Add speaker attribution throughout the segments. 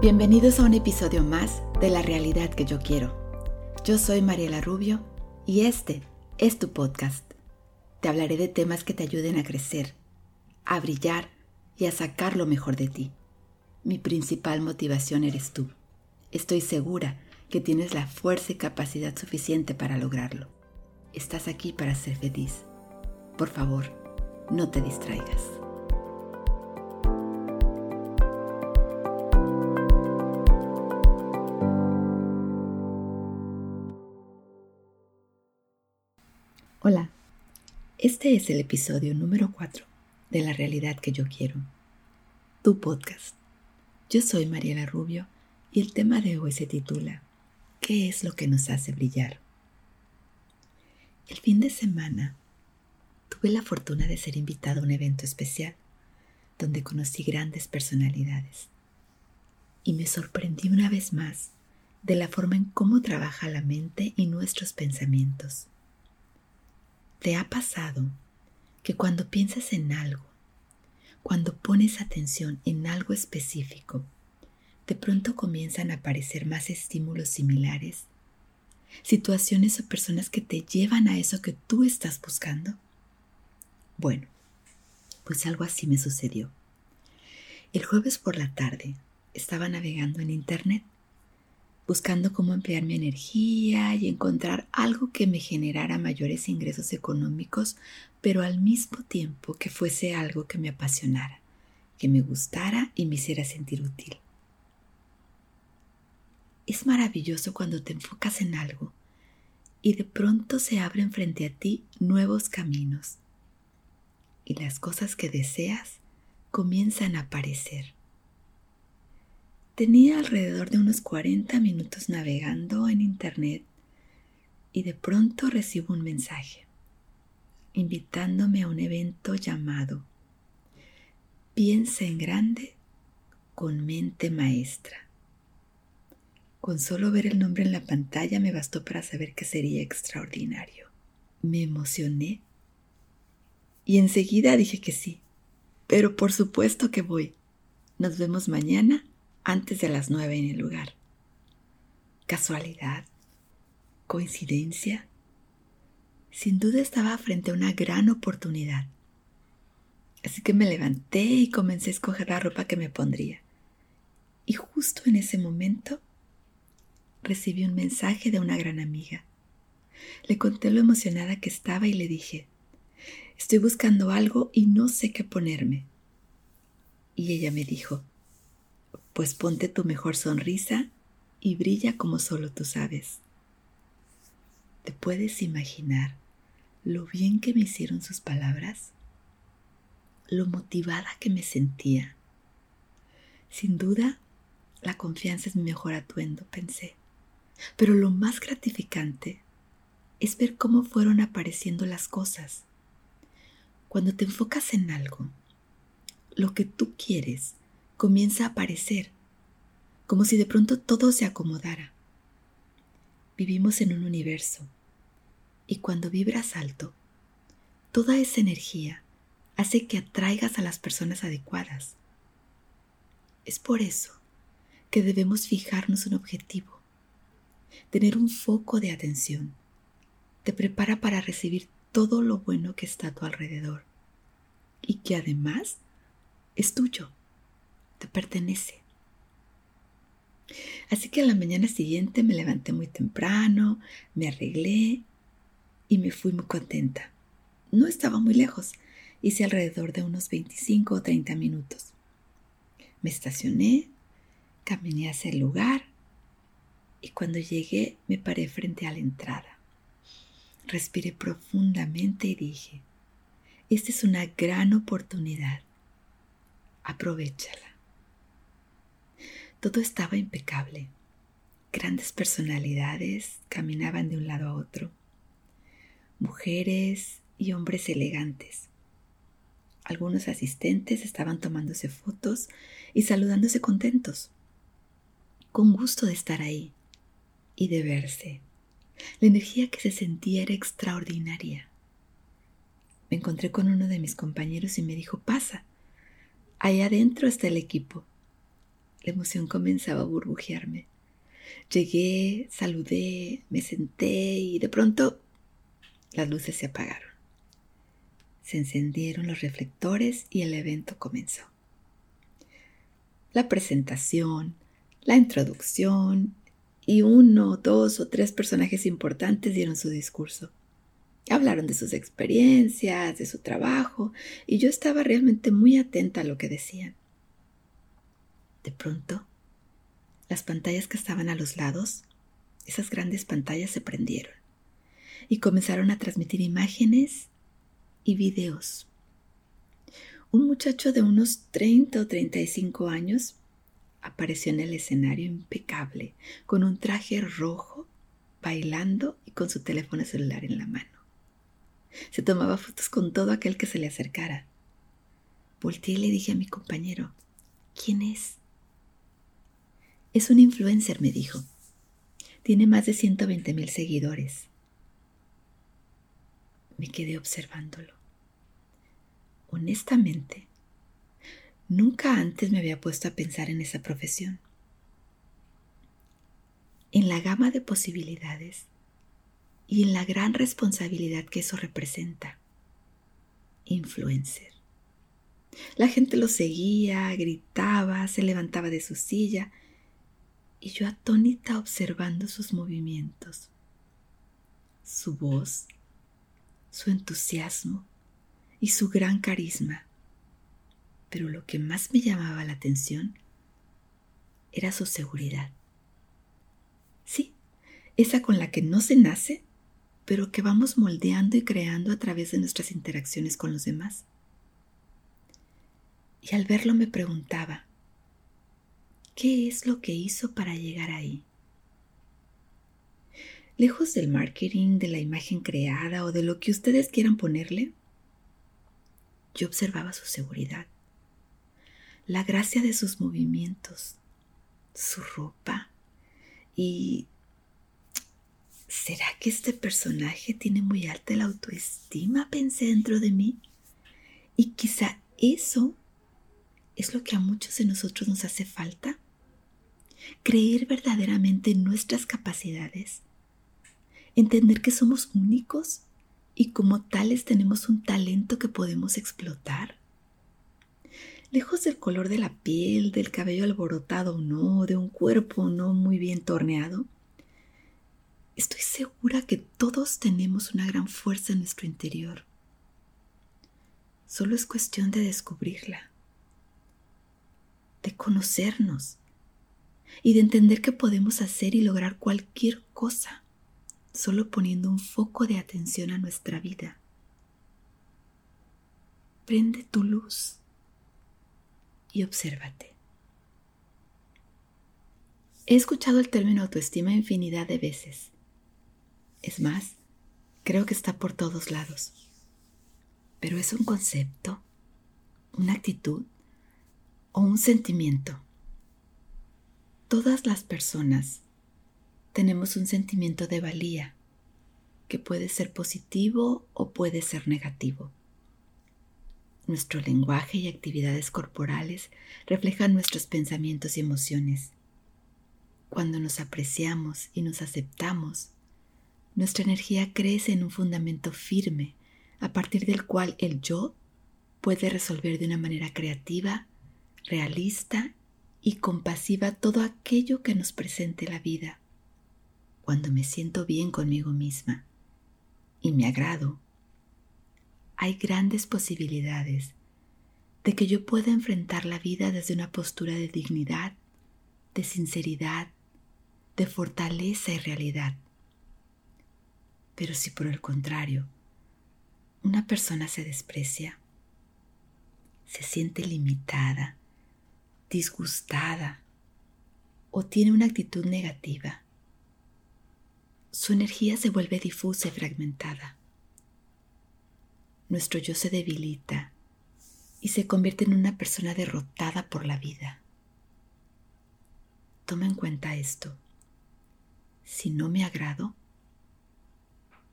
Speaker 1: Bienvenidos a un episodio más de La realidad que yo quiero. Yo soy Mariela Rubio y este es tu podcast. Te hablaré de temas que te ayuden a crecer, a brillar y a sacar lo mejor de ti. Mi principal motivación eres tú. Estoy segura que tienes la fuerza y capacidad suficiente para lograrlo. Estás aquí para ser feliz. Por favor, no te distraigas. Este es el episodio número 4 de La realidad que yo quiero, tu podcast. Yo soy Mariela Rubio y el tema de hoy se titula ¿Qué es lo que nos hace brillar? El fin de semana tuve la fortuna de ser invitada a un evento especial donde conocí grandes personalidades y me sorprendí una vez más de la forma en cómo trabaja la mente y nuestros pensamientos. ¿Te ha pasado que cuando piensas en algo, cuando pones atención en algo específico, de pronto comienzan a aparecer más estímulos similares? Situaciones o personas que te llevan a eso que tú estás buscando. Bueno, pues algo así me sucedió. El jueves por la tarde estaba navegando en Internet buscando cómo emplear mi energía y encontrar algo que me generara mayores ingresos económicos, pero al mismo tiempo que fuese algo que me apasionara, que me gustara y me hiciera sentir útil. Es maravilloso cuando te enfocas en algo y de pronto se abren frente a ti nuevos caminos y las cosas que deseas comienzan a aparecer. Tenía alrededor de unos 40 minutos navegando en Internet y de pronto recibo un mensaje invitándome a un evento llamado Piensa en grande con mente maestra. Con solo ver el nombre en la pantalla me bastó para saber que sería extraordinario. Me emocioné y enseguida dije que sí, pero por supuesto que voy. Nos vemos mañana antes de las nueve en el lugar. ¿Casualidad? ¿Coincidencia? Sin duda estaba frente a una gran oportunidad. Así que me levanté y comencé a escoger la ropa que me pondría. Y justo en ese momento recibí un mensaje de una gran amiga. Le conté lo emocionada que estaba y le dije, estoy buscando algo y no sé qué ponerme. Y ella me dijo, pues ponte tu mejor sonrisa y brilla como solo tú sabes. ¿Te puedes imaginar lo bien que me hicieron sus palabras? Lo motivada que me sentía. Sin duda, la confianza es mi mejor atuendo, pensé. Pero lo más gratificante es ver cómo fueron apareciendo las cosas. Cuando te enfocas en algo, lo que tú quieres comienza a aparecer, como si de pronto todo se acomodara. Vivimos en un universo y cuando vibras alto, toda esa energía hace que atraigas a las personas adecuadas. Es por eso que debemos fijarnos un objetivo. Tener un foco de atención te prepara para recibir todo lo bueno que está a tu alrededor y que además es tuyo te pertenece. Así que a la mañana siguiente me levanté muy temprano, me arreglé y me fui muy contenta. No estaba muy lejos, hice alrededor de unos 25 o 30 minutos. Me estacioné, caminé hacia el lugar y cuando llegué me paré frente a la entrada. Respiré profundamente y dije, esta es una gran oportunidad. Aprovechala. Todo estaba impecable. Grandes personalidades caminaban de un lado a otro. Mujeres y hombres elegantes. Algunos asistentes estaban tomándose fotos y saludándose contentos, con gusto de estar ahí y de verse. La energía que se sentía era extraordinaria. Me encontré con uno de mis compañeros y me dijo, pasa, ahí adentro está el equipo La emoción comenzaba a burbujearme. Llegué, saludé, me senté y de pronto las luces se apagaron. Se encendieron los reflectores y el evento comenzó. La presentación, la introducción y uno, dos o tres personajes importantes dieron su discurso. Hablaron de sus experiencias, de su trabajo, y yo estaba realmente muy atenta a lo que decían. De pronto, las pantallas que estaban a los lados, esas grandes pantallas se prendieron y comenzaron a transmitir imágenes y videos. Un muchacho de unos 30 o 35 años apareció en el escenario impecable, con un traje rojo, bailando y con su teléfono celular en la mano. Se tomaba fotos con todo aquel que se le acercara. Volteé y le dije a mi compañero, ¿quién es? Es un influencer, me dijo. Tiene más de 120 mil seguidores. Me quedé observándolo. Honestamente, nunca antes me había puesto a pensar en esa profesión. En la gama de posibilidades y en la gran responsabilidad que eso representa. Influencer. La gente lo seguía, gritaba, se levantaba de su silla y yo atónita observando sus movimientos, su voz, su entusiasmo y su gran carisma. Pero lo que más me llamaba la atención era su seguridad. Sí, esa con la que no se nace, pero que vamos moldeando y creando a través de nuestras interacciones con los demás. Y al verlo me preguntaba, ¿qué es lo que hizo para llegar ahí? Lejos del marketing, de la imagen creada o de lo que ustedes quieran ponerle, yo observaba su seguridad, la gracia de sus movimientos, su ropa y ¿será que este personaje tiene muy alta la autoestima? Pensé dentro de mí. Y quizá eso es lo que a muchos de nosotros nos hace falta. Creer verdaderamente en nuestras capacidades. Entender que somos únicos y como tales tenemos un talento que podemos explotar. Lejos del color de la piel, del cabello alborotado o no, de un cuerpo no muy bien torneado, Estoy segura que todos tenemos una gran fuerza en nuestro interior. Solo es cuestión de descubrirla, de conocernos y de entender que podemos hacer y lograr cualquier cosa solo poniendo un foco de atención a nuestra vida. Prende tu luz y obsérvate. He escuchado el término autoestima infinidad de veces es más, creo que está por todos lados. Pero es un concepto, una actitud o un sentimiento. Todas las personas tenemos un sentimiento de valía que puede ser positivo o puede ser negativo. Nuestro lenguaje y actividades corporales reflejan nuestros pensamientos y emociones. Cuando nos apreciamos y nos aceptamos, nuestra energía crece en un fundamento firme, a partir del cual el yo puede resolver de una manera creativa, realista y compasiva todo aquello que nos presente la vida. Cuando me siento bien conmigo misma y me agrado, hay grandes posibilidades de que yo pueda enfrentar la vida desde una postura de dignidad, de sinceridad, de fortaleza y realidad. Pero si por el contrario una persona se desprecia, se siente limitada, disgustada o tiene una actitud negativa, su energía se vuelve difusa y fragmentada. Nuestro yo se debilita y se convierte en una persona derrotada por la vida. Toma en cuenta esto. Si no me agrado,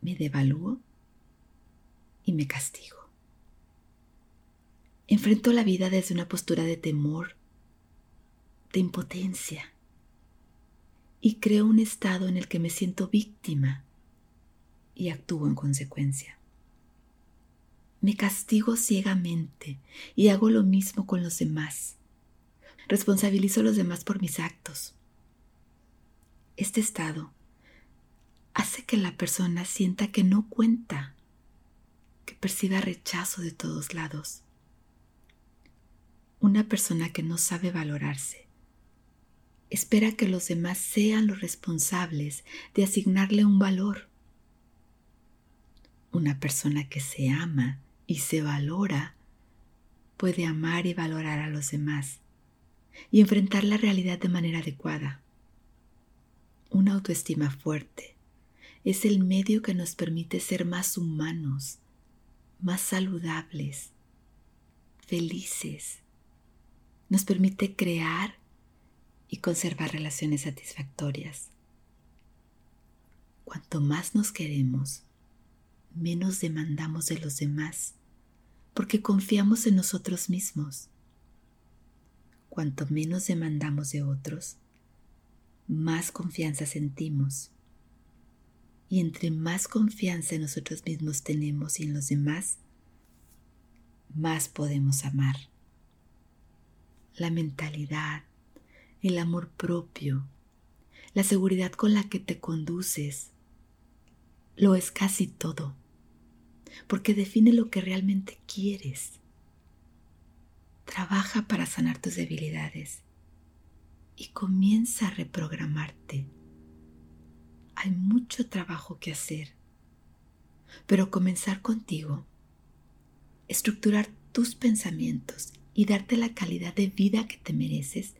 Speaker 1: me devalúo y me castigo. Enfrento la vida desde una postura de temor, de impotencia y creo un estado en el que me siento víctima y actúo en consecuencia. Me castigo ciegamente y hago lo mismo con los demás. Responsabilizo a los demás por mis actos. Este estado hace que la persona sienta que no cuenta, que perciba rechazo de todos lados. Una persona que no sabe valorarse espera que los demás sean los responsables de asignarle un valor. Una persona que se ama y se valora puede amar y valorar a los demás y enfrentar la realidad de manera adecuada. Una autoestima fuerte es el medio que nos permite ser más humanos, más saludables, felices. Nos permite crear y conservar relaciones satisfactorias. Cuanto más nos queremos, menos demandamos de los demás, porque confiamos en nosotros mismos. Cuanto menos demandamos de otros, más confianza sentimos. Y entre más confianza en nosotros mismos tenemos y en los demás, más podemos amar. La mentalidad, el amor propio, la seguridad con la que te conduces, lo es casi todo, porque define lo que realmente quieres. Trabaja para sanar tus debilidades y comienza a reprogramarte. Hay mucho trabajo que hacer, pero comenzar contigo, estructurar tus pensamientos y darte la calidad de vida que te mereces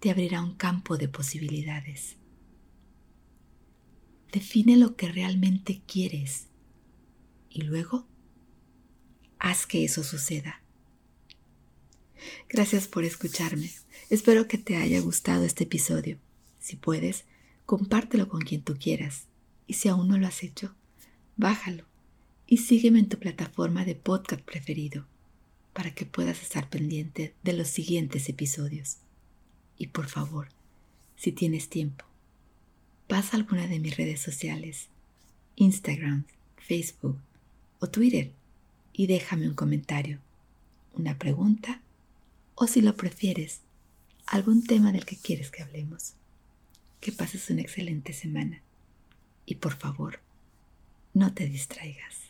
Speaker 1: te abrirá un campo de posibilidades. Define lo que realmente quieres y luego haz que eso suceda. Gracias por escucharme. Espero que te haya gustado este episodio. Si puedes, compártelo con quien tú quieras. Y si aún no lo has hecho, bájalo y sígueme en tu plataforma de podcast preferido para que puedas estar pendiente de los siguientes episodios. Y por favor, si tienes tiempo, pasa a alguna de mis redes sociales, Instagram, Facebook o Twitter y déjame un comentario, una pregunta o si lo prefieres, algún tema del que quieres que hablemos. Que pases una excelente semana y por favor, no te distraigas.